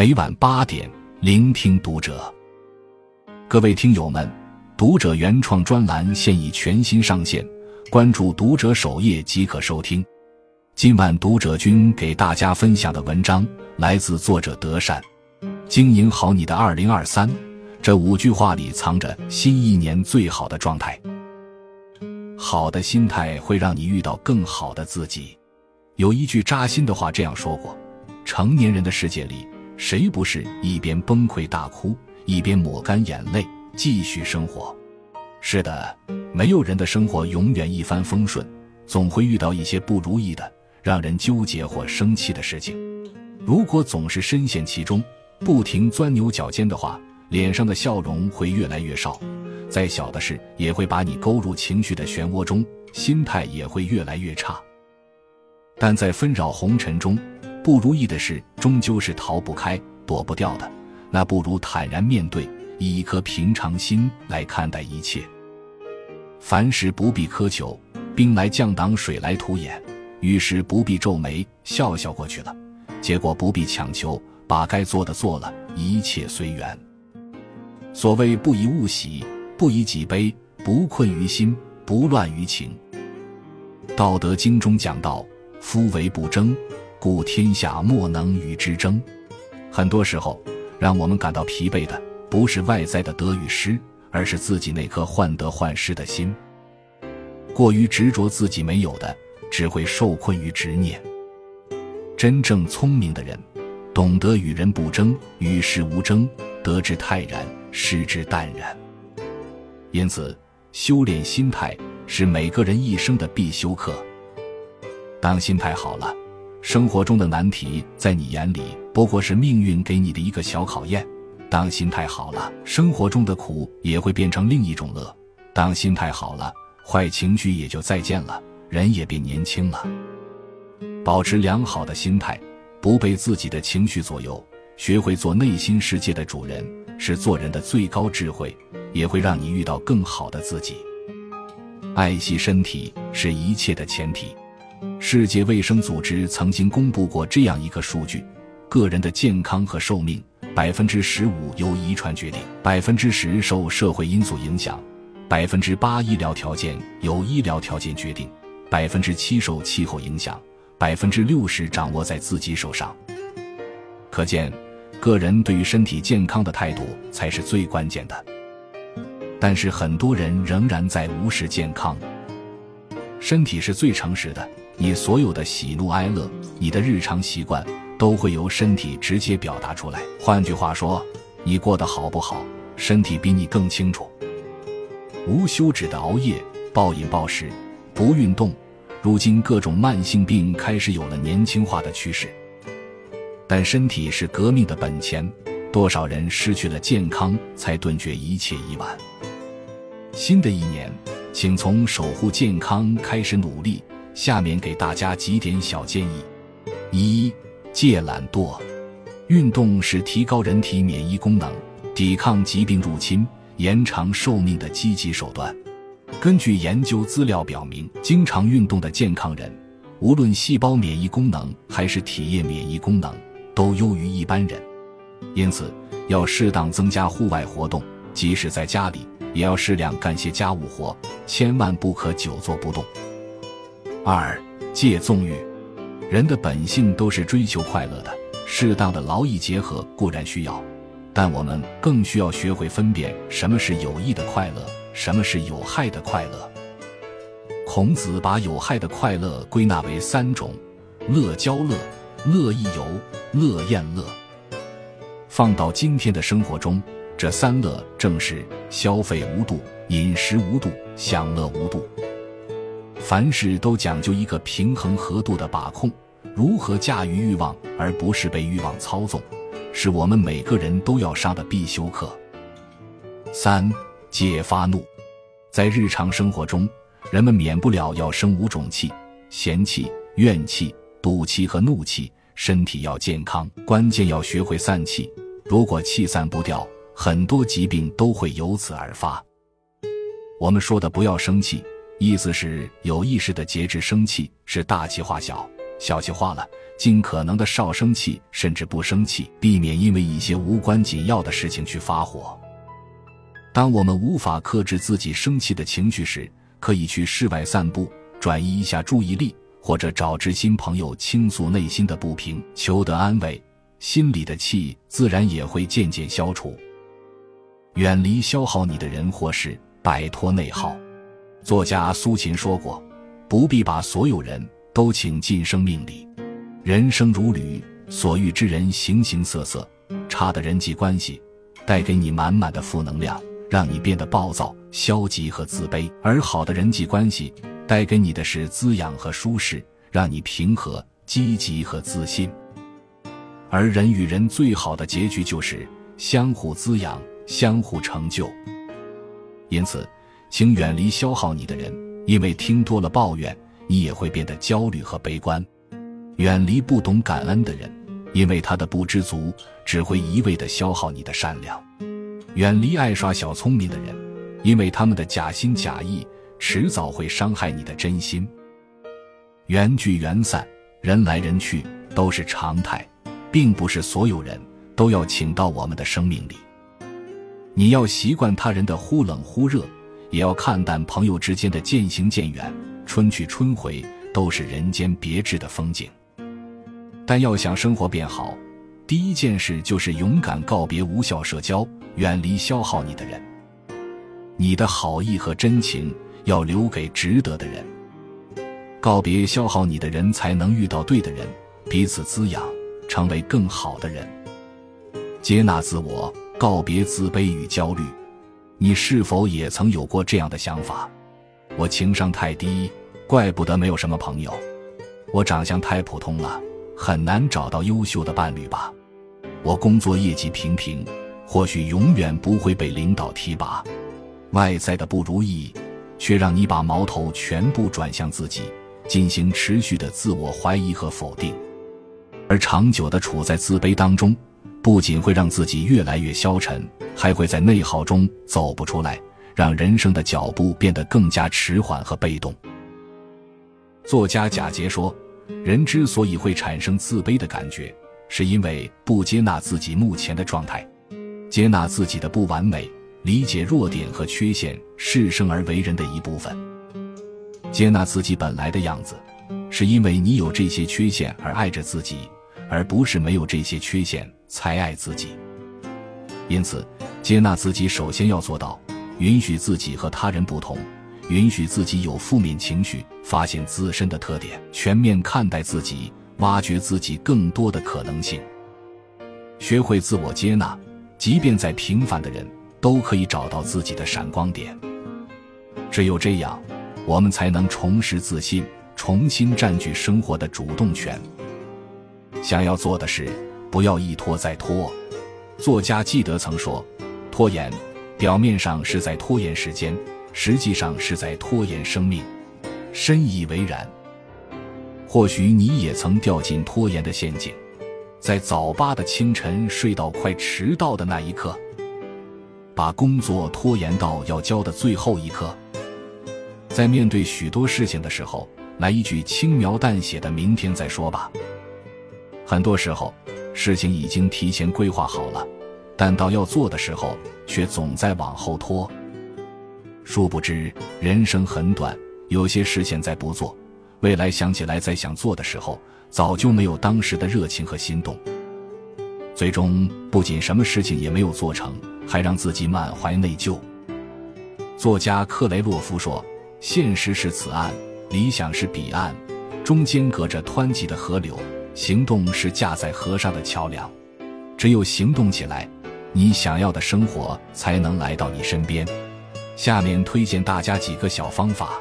每晚八点，聆听读者。各位听友们，读者原创专栏现已全新上线，关注读者首页即可收听。今晚读者君给大家分享的文章来自作者德善。经营好你的二零二三，这五句话里藏着新一年最好的状态。好的心态会让你遇到更好的自己。有一句扎心的话这样说过：成年人的世界里，谁不是一边崩溃大哭，一边抹干眼泪继续生活？是的，没有人的生活永远一帆风顺，总会遇到一些不如意的、让人纠结或生气的事情。如果总是深陷其中，不停钻牛角尖的话，脸上的笑容会越来越少。再小的事也会把你勾入情绪的漩涡中，心态也会越来越差。但在纷扰红尘中，不如意的事终究是逃不开、躲不掉的。那不如坦然面对，以一颗平常心来看待一切。凡事不必苛求，兵来将挡，水来土掩。遇事不必皱眉，笑笑过去了；结果不必强求，把该做的做了，一切随缘。所谓不以物喜。不以己悲，不困于心，不乱于情。《道德经》中讲到：“夫为不争，故天下莫能与之争。”很多时候，让我们感到疲惫的，不是外在的得与失，而是自己那颗患得患失的心。过于执着自己没有的，只会受困于执念。真正聪明的人，懂得与人不争，与世无争，得之泰然，失之淡然。因此，修炼心态是每个人一生的必修课。当心态好了，生活中的难题在你眼里不过是命运给你的一个小考验；当心态好了，生活中的苦也会变成另一种乐；当心态好了，坏情绪也就再见了，人也变年轻了。保持良好的心态，不被自己的情绪左右，学会做内心世界的主人，是做人的最高智慧。也会让你遇到更好的自己。爱惜身体是一切的前提。世界卫生组织曾经公布过这样一个数据：个人的健康和寿命，百分之十五由遗传决定，百分之十受社会因素影响，百分之八医疗条件由医疗条件决定，百分之七受气候影响，百分之六十掌握在自己手上。可见，个人对于身体健康的态度才是最关键的。但是很多人仍然在无视健康。身体是最诚实的，你所有的喜怒哀乐，你的日常习惯，都会由身体直接表达出来。换句话说，你过得好不好，身体比你更清楚。无休止的熬夜、暴饮暴食、不运动，如今各种慢性病开始有了年轻化的趋势。但身体是革命的本钱，多少人失去了健康，才顿觉一切已晚。新的一年，请从守护健康开始努力。下面给大家几点小建议：一、戒懒惰。运动是提高人体免疫功能、抵抗疾病入侵、延长寿命的积极手段。根据研究资料表明，经常运动的健康人，无论细胞免疫功能还是体液免疫功能，都优于一般人。因此，要适当增加户外活动，即使在家里。也要适量干些家务活，千万不可久坐不动。二戒纵欲，人的本性都是追求快乐的，适当的劳逸结合固然需要，但我们更需要学会分辨什么是有益的快乐，什么是有害的快乐。孔子把有害的快乐归纳为三种：乐交乐、乐亦游、乐宴乐。放到今天的生活中。这三乐正是消费无度、饮食无度、享乐无度。凡事都讲究一个平衡和度的把控，如何驾驭欲望而不是被欲望操纵，是我们每个人都要上的必修课。三戒发怒，在日常生活中，人们免不了要生五种气：嫌气、怨气、赌气和怒气。身体要健康，关键要学会散气。如果气散不掉，很多疾病都会由此而发。我们说的不要生气，意思是有意识的节制生气，是大气化小；小气化了，尽可能的少生气，甚至不生气，避免因为一些无关紧要的事情去发火。当我们无法克制自己生气的情绪时，可以去室外散步，转移一下注意力，或者找知心朋友倾诉内心的不平，求得安慰，心里的气自然也会渐渐消除。远离消耗你的人或事，摆脱内耗。作家苏秦说过：“不必把所有人都请进生命里。人生如旅，所遇之人形形色色，差的人际关系带给你满满的负能量。”让你变得暴躁、消极和自卑，而好的人际关系带给你的是滋养和舒适，让你平和、积极和自信。而人与人最好的结局就是相互滋养、相互成就。因此，请远离消耗你的人，因为听多了抱怨，你也会变得焦虑和悲观；远离不懂感恩的人，因为他的不知足只会一味的消耗你的善良。远离爱耍小聪明的人，因为他们的假心假意迟早会伤害你的真心。缘聚缘散，人来人去都是常态，并不是所有人都要请到我们的生命里。你要习惯他人的忽冷忽热，也要看淡朋友之间的渐行渐远。春去春回都是人间别致的风景。但要想生活变好，第一件事就是勇敢告别无效社交。远离消耗你的人，你的好意和真情要留给值得的人。告别消耗你的人，才能遇到对的人，彼此滋养，成为更好的人。接纳自我，告别自卑与焦虑。你是否也曾有过这样的想法？我情商太低，怪不得没有什么朋友。我长相太普通了，很难找到优秀的伴侣吧。我工作业绩平平。或许永远不会被领导提拔，外在的不如意，却让你把矛头全部转向自己，进行持续的自我怀疑和否定，而长久的处在自卑当中，不仅会让自己越来越消沉，还会在内耗中走不出来，让人生的脚步变得更加迟缓和被动。作家贾杰说：“人之所以会产生自卑的感觉，是因为不接纳自己目前的状态。”接纳自己的不完美，理解弱点和缺陷是生而为人的一部分。接纳自己本来的样子，是因为你有这些缺陷而爱着自己，而不是没有这些缺陷才爱自己。因此，接纳自己首先要做到：允许自己和他人不同，允许自己有负面情绪，发现自身的特点，全面看待自己，挖掘自己更多的可能性，学会自我接纳。即便再平凡的人，都可以找到自己的闪光点。只有这样，我们才能重拾自信，重新占据生活的主动权。想要做的是，不要一拖再拖。作家纪德曾说：“拖延，表面上是在拖延时间，实际上是在拖延生命。”深以为然。或许你也曾掉进拖延的陷阱。在早八的清晨睡到快迟到的那一刻，把工作拖延到要交的最后一刻，在面对许多事情的时候，来一句轻描淡写的“明天再说吧”。很多时候，事情已经提前规划好了，但到要做的时候，却总在往后拖。殊不知，人生很短，有些事现在不做，未来想起来再想做的时候。早就没有当时的热情和心动，最终不仅什么事情也没有做成，还让自己满怀内疚。作家克雷洛夫说：“现实是此岸，理想是彼岸，中间隔着湍急的河流。行动是架在河上的桥梁，只有行动起来，你想要的生活才能来到你身边。”下面推荐大家几个小方法：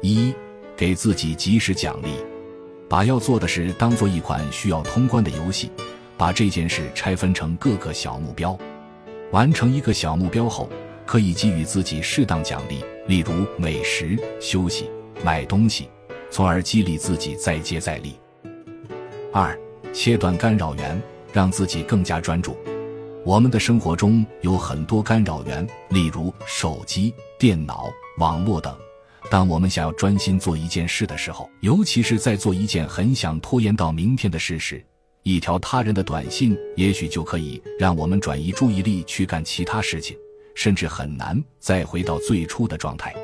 一，给自己及时奖励。把要做的事当做一款需要通关的游戏，把这件事拆分成各个小目标。完成一个小目标后，可以给予自己适当奖励，例如美食、休息、买东西，从而激励自己再接再厉。二、切断干扰源，让自己更加专注。我们的生活中有很多干扰源，例如手机、电脑、网络等，当我们想要专心做一件事的时候，尤其是在做一件很想拖延到明天的事时，一条他人的短信也许就可以让我们转移注意力去干其他事情，甚至很难再回到最初的状态。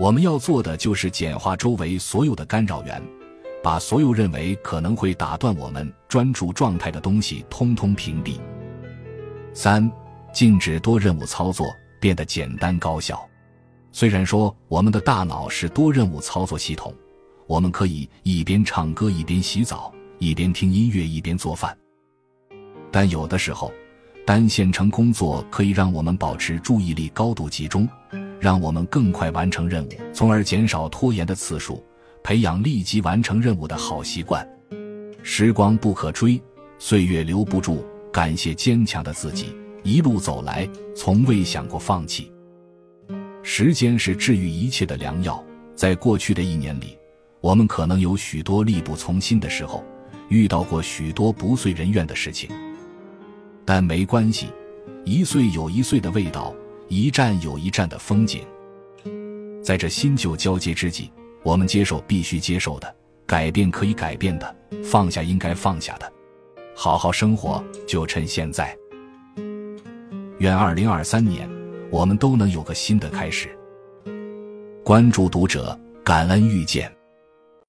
我们要做的就是简化周围所有的干扰源，把所有认为可能会打断我们专注状态的东西通通屏蔽。三，禁止多任务操作，变得简单高效。虽然说我们的大脑是多任务操作系统，我们可以一边唱歌一边洗澡。一边听音乐一边做饭，但有的时候，单线程工作可以让我们保持注意力高度集中，让我们更快完成任务，从而减少拖延的次数，培养立即完成任务的好习惯。时光不可追，岁月留不住，感谢坚强的自己，一路走来从未想过放弃。时间是治愈一切的良药，在过去的一年里，我们可能有许多力不从心的时候。遇到过许多不遂人愿的事情，但没关系，一岁有一岁的味道，一站有一站的风景。在这新旧交接之际，我们接受必须接受的，改变可以改变的，放下应该放下的，好好生活，就趁现在。愿二零二三年，我们都能有个新的开始。关注读者，感恩遇见。